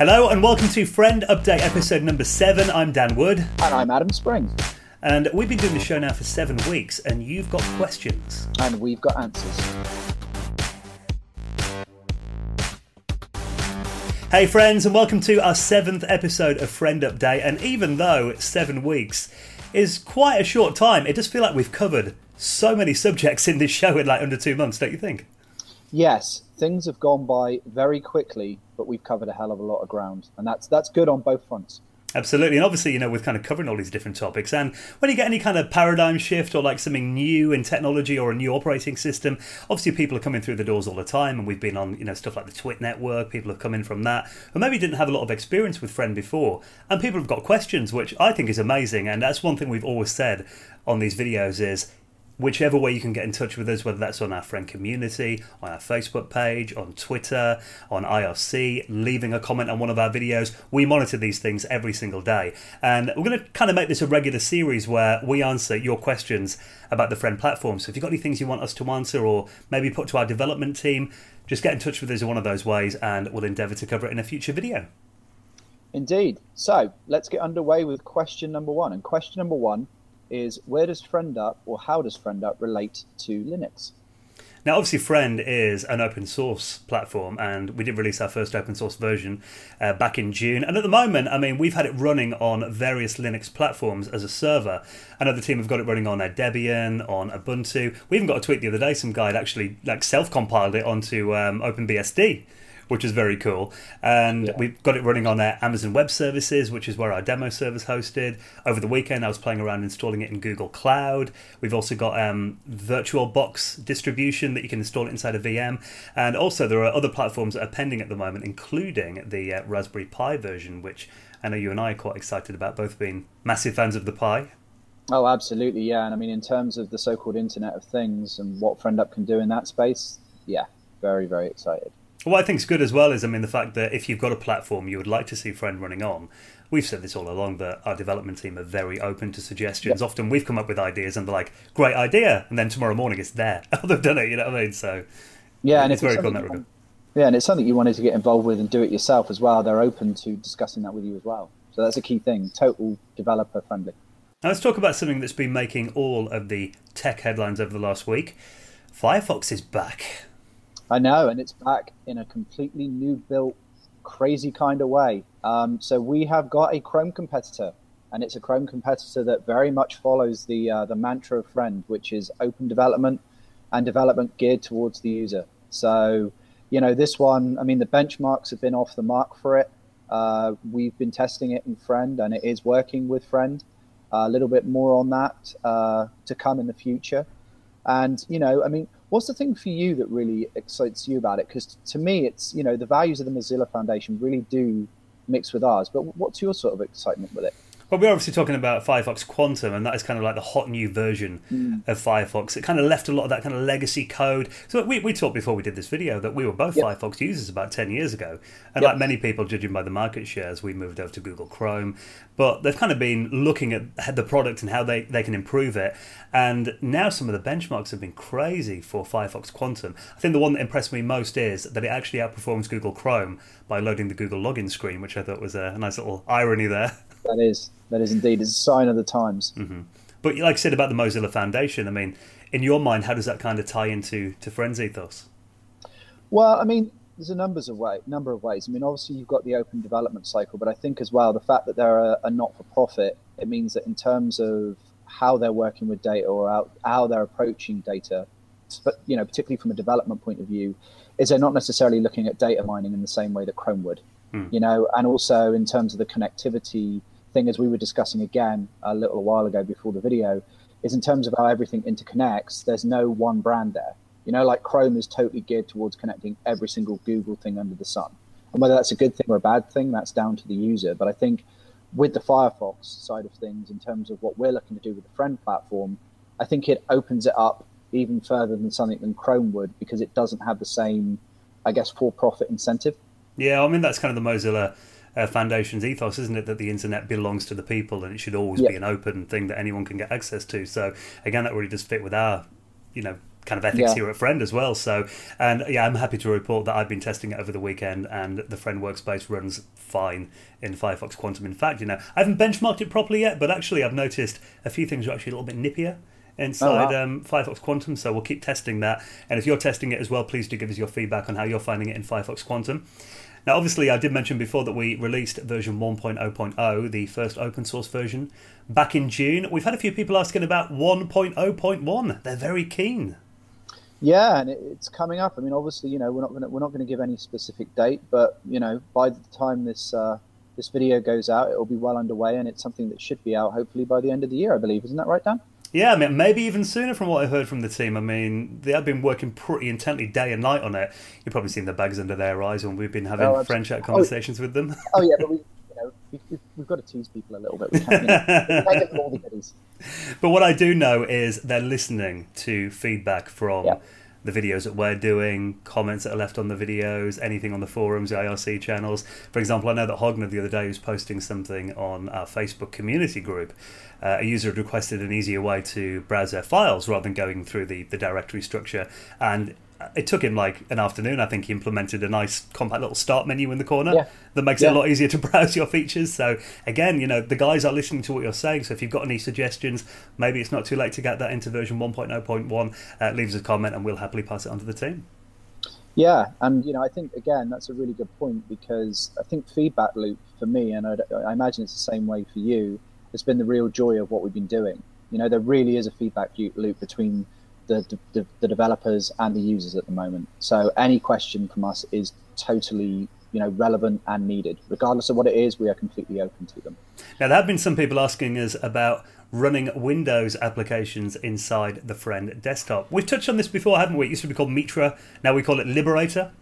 Hello and welcome to Friend Update episode number seven. I'm Dan Wood. And I'm Adam Springs. And we've been doing the show now for seven weeks, and you've got questions. And we've got answers. Hey, friends, and welcome to our seventh episode of Friend Update. And even though seven weeks is quite a short time, it does feel like we've covered so many subjects in this show in like under two months, don't you think? Yes, things have gone by very quickly, but we've covered a hell of a lot of ground, and that's that's good on both fronts. Absolutely, and obviously, you know, with kind of covering all these different topics, and when you get any kind of paradigm shift or like something new in technology or a new operating system, obviously people are coming through the doors all the time, and we've been on, you know, stuff like the Twit network. People have come in from that, or maybe didn't have a lot of experience with Friend before, and people have got questions, which I think is amazing, and that's one thing we've always said on these videos is whichever way you can get in touch with us, whether that's on our friend community, on our Facebook page, on Twitter, on IRC, leaving a comment on one of our videos. We monitor these things every single day. And we're going to kind of make this a regular series where we answer your questions about the Friend platform. So if you've got any things you want us to answer or maybe put to our development team, just get in touch with us in one of those ways and we'll endeavour to cover it in a future video. Indeed. So let's get underway with question number one. And question number one is where does FriendUp or how does FriendUp relate to Linux? Now, obviously, Friend is an open source platform, and we did release our first open source version uh, back in June. And at the moment, I mean, we've had it running on various Linux platforms as a server. Another team have got it running on Debian, on Ubuntu. We even got a tweet the other day. Some guy had actually like self compiled it onto um, OpenBSD which is very cool. And yeah. we've got it running on our Amazon Web Services, which is where our demo server's hosted. Over the weekend, I was playing around installing it in Google Cloud. We've also got um, VirtualBox distribution that you can install it inside a VM. And also, there are other platforms that are pending at the moment, including the uh, Raspberry Pi version, which I know you and I are quite excited about, both being massive fans of the Pi. Oh, absolutely, yeah. And I mean, in terms of the so-called Internet of Things and what FriendUp can do in that space, yeah, very, very excited. What I think is good as well is, I mean, the fact that if you've got a platform you would like to see Friend running on, we've said this all along that our development team are very open to suggestions. Yep. Often we've come up with ideas and they're like, great idea, and then tomorrow morning it's there. They've done it, you know what I mean? So, yeah, and it's very cool in that regard. Yeah, and it's something you wanted to get involved with and do it yourself as well. They're open to discussing that with you as well. So that's a key thing. Total developer friendly. Now let's talk about something that's been making all of the tech headlines over the last week. Firefox is back. I know, and it's back in a completely new built, crazy kind of way. Um, so we have got a Chrome competitor, and it's a Chrome competitor that very much follows the uh, the mantra of Friend, which is open development and development geared towards the user. So, you know, this one, I mean, the benchmarks have been off the mark for it. Uh, we've been testing it in Friend, and it is working with Friend. A little bit more on that uh, to come in the future. And you know, I mean, what's the thing for you that really excites you about it? Because to me, it's you know, the values of the Mozilla Foundation really do mix with ours. But what's your sort of excitement with it? Well, we're obviously talking about Firefox Quantum, and that is kind of like the hot new version mm. of Firefox. It kind of left a lot of that kind of legacy code. So we, we talked before we did this video that we were both yep. Firefox users about 10 years ago. And yep. like many people, judging by the market shares, we moved over to Google Chrome. But they've kind of been looking at the product and how they, they can improve it. And now some of the benchmarks have been crazy for Firefox Quantum. I think the one that impressed me most is that it actually outperforms Google Chrome by loading the Google login screen, which I thought was a nice little irony there. That is, that is indeed. It's a sign of the times. Mm-hmm. But like I said about the Mozilla Foundation, I mean, in your mind, how does that kind of tie into to Friends ethos? Well, I mean, there's a numbers of way, number of ways. I mean, obviously you've got the open development cycle, but I think as well the fact that they're a, a not-for-profit, it means that in terms of how they're working with data or how, how they're approaching data, but you know, particularly from a development point of view, is they're not necessarily looking at data mining in the same way that Chrome would. Hmm. You know, and also in terms of the connectivity thing, as we were discussing again a little while ago before the video, is in terms of how everything interconnects. There's no one brand there. You know, like Chrome is totally geared towards connecting every single Google thing under the sun. And whether that's a good thing or a bad thing, that's down to the user. But I think with the Firefox side of things, in terms of what we're looking to do with the Friend platform, I think it opens it up even further than something than Chrome would because it doesn't have the same, I guess, for-profit incentive. Yeah, I mean that's kind of the Mozilla uh, Foundation's ethos, isn't it? That the internet belongs to the people and it should always yeah. be an open thing that anyone can get access to. So again, that really does fit with our, you know, kind of ethics Yeah. here at Friend as well. So, and yeah, I'm happy to report that I've been testing it over the weekend, and the Friend workspace runs fine in Firefox Quantum. In fact, you know, I haven't benchmarked it properly yet, but actually, I've noticed a few things are actually a little bit nippier inside Oh, wow. um, Firefox Quantum. So we'll keep testing that. And if you're testing it as well, please do give us your feedback on how you're finding it in Firefox Quantum. Now, obviously, I did mention before that we released version 1.0.0, the first open source version, back in June. We've had a few people asking about 1.0.1. They're very keen. Yeah, and it's coming up. I mean, obviously, you know, we're not to we're not going to give any specific date, but you know, by the time this uh, this video goes out, it will be well underway, and it's something that should be out hopefully by the end of the year, I believe. Isn't that right, Dan? Yeah, I mean, maybe even sooner from what I heard from the team. I mean, they have been working pretty intently day and night on it. You've probably seen the bags under their eyes when we've been having Oh, friend chat Oh. conversations with them. Oh yeah, but we, you know, we, we've got to tease people a little bit. We can't, you know, we can't give them all the goodies. But what I do know is they're listening to feedback from Yeah. The videos that we're doing, comments that are left on the videos, anything on the forums, the IRC channels. For example, I know that Hogne the other day was posting something on our Facebook community group. Uh, a user had requested an easier way to browse their files rather than going through the, the directory structure. And it took him like an afternoon. I think he implemented a nice compact little start menu in the corner Yeah. that makes it a lot easier to browse your features. So again, you know, the guys are listening to what you're saying. So if you've got any suggestions, maybe it's not too late to get that into version 1.0.1. Uh, leave us a comment and we'll happily pass it on to the team. Yeah, and you know, I think again that's a really good point because I think feedback loop for me, and I, I imagine it's the same way for you, has been the real joy of what we've been doing. You know, there really is a feedback loop between the, the, the developers and the users at the moment. So any question from us is totally you know relevant and needed, regardless of what it is. We are completely open to them. Now, there have been some people asking us about running Windows applications inside the Friend desktop. We've touched on this before, haven't we? It used to be called Mitra. Now we call it Liberator.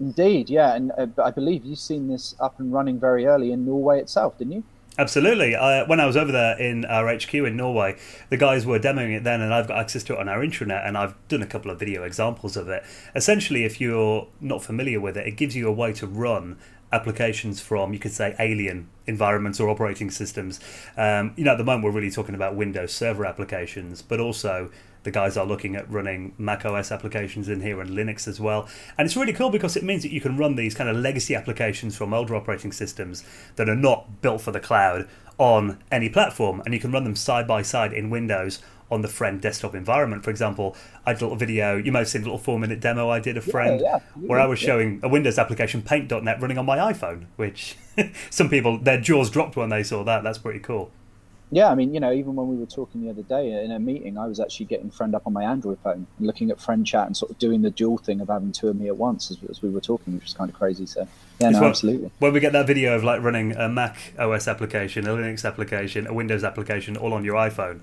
Indeed, yeah, and uh, I believe you've seen this up and running very early in Norway itself, didn't you? Absolutely. When I was over there in our HQ in Norway, the guys were demoing it then, and I've got access to it on our intranet, and I've done a couple of video examples of it. Essentially, if you're not familiar with it, it gives you a way to run applications from, you could say, alien environments or operating systems. Um, you know, at the moment, we're really talking about Windows Server applications, but also the guys are looking at running Mac OS applications in here and Linux as well. And it's really cool because it means that you can run these kind of legacy applications from older operating systems that are not built for the cloud on any platform. And you can run them side by side in Windows on the Friend desktop environment. For example, I did a little video, you might have seen a little four minute demo I did of Friend yeah, where I was yeah. showing a Windows application, Paint.net, running on my iPhone, which some people, their jaws dropped when they saw that. That's pretty cool. Yeah, I mean, you know, even when we were talking the other day in a meeting, I was actually getting friend up on my Android phone and looking at friend chat and sort of doing the dual thing of having two of me at once as, as we were talking, which is kind of crazy. So, yeah, no, absolutely. When we get that video of like running a Mac OS application, a Linux application, a Windows application, all on your iPhone,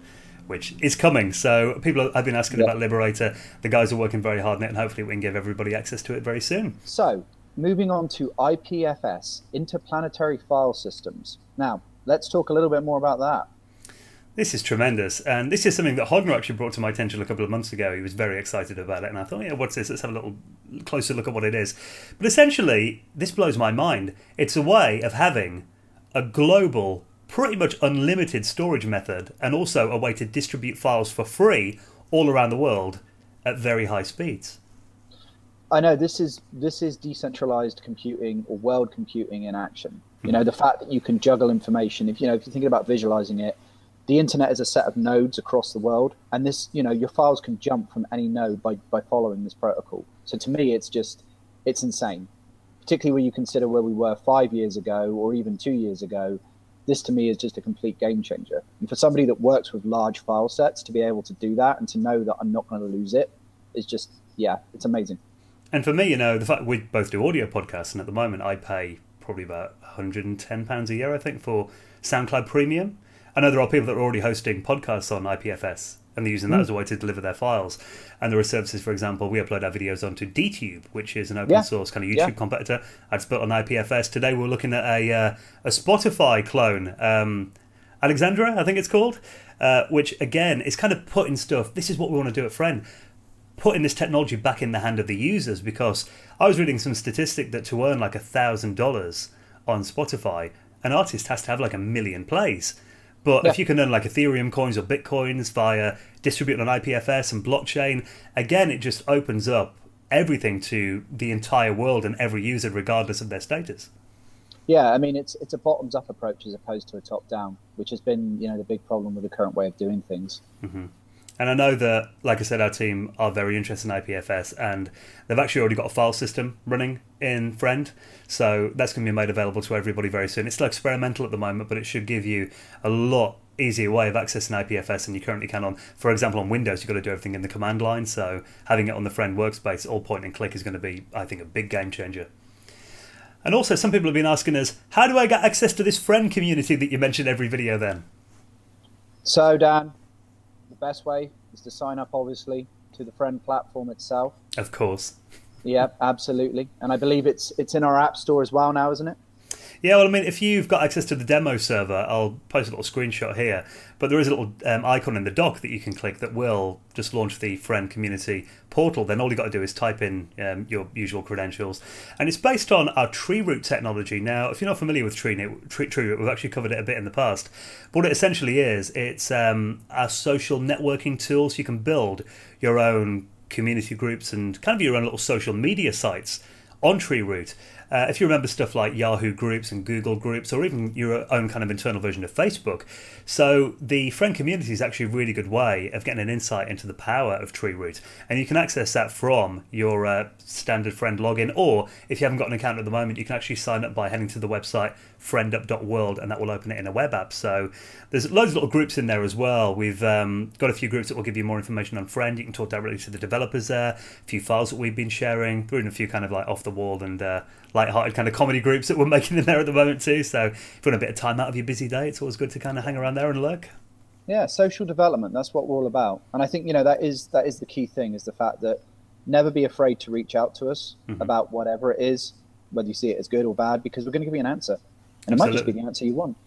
which is coming. So people have been asking Yeah. about Liberator. The guys are working very hard on it, and hopefully we can give everybody access to it very soon. So, moving on to IPFS, Interplanetary File Systems. Now, let's talk a little bit more about that. This is tremendous, and this is something that Hogne actually brought to my attention a couple of months ago. He was very excited about it, and I thought, yeah, what's this? Let's have a little closer look at what it is. But essentially, this blows my mind. It's a way of having a global, pretty much unlimited storage method, and also a way to distribute files for free all around the world at very high speeds. I know this is this is decentralized computing or world computing in action. You mm-hmm. know, the fact that you can juggle information. If you know, if you're thinking about visualizing it, the internet is a set of nodes across the world, and this, you know, your files can jump from any node by by following this protocol. So to me, it's just it's insane. Particularly when you consider where we were five years ago or even two years ago. This to me is just a complete game changer. And for somebody that works with large file sets to be able to do that and to know that I'm not going to lose it is just yeah, it's amazing. And for me, you know, the fact we both do audio podcasts, and at the moment I pay probably about £110 a year, I think, for SoundCloud Premium. I know there are people that are already hosting podcasts on IPFS, and they're using that as a way to deliver their files. And there are services, for example, we upload our videos onto DTube, which is an open Yeah. source kind of YouTube Yeah. competitor. It's built on IPFS. Today we're looking at a, uh, a Spotify clone. Um, Alexandra, I think it's called, uh, which again is kind of putting stuff. This is what we want to do at Friend putting this technology back in the hand of the users because I was reading some statistic that to earn like a thousand dollars on Spotify, an artist has to have like a million plays. But yeah. if you can earn like Ethereum coins or Bitcoins via distributing on IPFS and blockchain, again, it just opens up everything to the entire world and every user, regardless of their status. Yeah, I mean it's it's a bottoms up approach as opposed to a top down, which has been you know the big problem with the current way of doing things. Mm-hmm. And I know that, like I said, our team are very interested in IPFS, and they've actually already got a file system running in Friend, so that's going to be made available to everybody very soon. It's still experimental at the moment, but it should give you a lot easier way of accessing IPFS than you currently can on, for example, on Windows. You've got to do everything in the command line, so having it on the Friend workspace, all point and click, is going to be, I think, a big game changer. And also, some people have been asking us, how do I get access to this Friend community that you mention every video then? So, Dan, best way is to sign up, obviously, to the Friend platform itself. Of course. Yeah, absolutely. And I believe it's it's in our app store as well now, isn't it? Yeah, well, I mean, if you've got access to the demo server, I'll post a little screenshot here. But there is a little um, icon in the dock that you can click that will just launch the friend community portal. Then all you got to do is type in um, your usual credentials, and it's based on our tree root technology. Now, if you're not familiar with tree, tree, tree root, we've actually covered it a bit in the past. But what it essentially is, it's um, social networking tool, so you can build your own community groups and kind of your own little social media sites on Tree Root. Uh, if you remember stuff like Yahoo groups and Google groups, or even your own kind of internal version of Facebook. So, the friend community is actually a really good way of getting an insight into the power of TreeRoot. And you can access that from your uh, standard friend login, or if you haven't got an account at the moment, you can actually sign up by heading to the website friendup.world and that will open it in a web app. So, there's loads of little groups in there as well. We've um, got a few groups that will give you more information on Friend. You can talk directly to the developers there, a few files that we've been sharing, we a few kind of like off the wall and uh, light-hearted kind of comedy groups that we're making in there at the moment too. So if you want a bit of time out of your busy day, it's always good to kind of hang around there and lurk. Yeah, social development. That's what we're all about, and I think you know that is that is the key thing is the fact that never be afraid to reach out to us mm-hmm. about whatever it is, whether you see it as good or bad, because we're going to give you an answer, and Absolutely. it might just be the answer you want.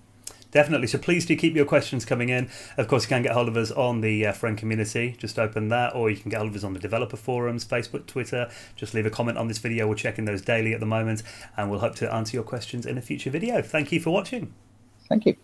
Definitely. So please do keep your questions coming in. Of course, you can get hold of us on the uh, friend community. Just open that, or you can get hold of us on the developer forums, Facebook, Twitter. Just leave a comment on this video. We're checking those daily at the moment, and we'll hope to answer your questions in a future video. Thank you for watching. Thank you.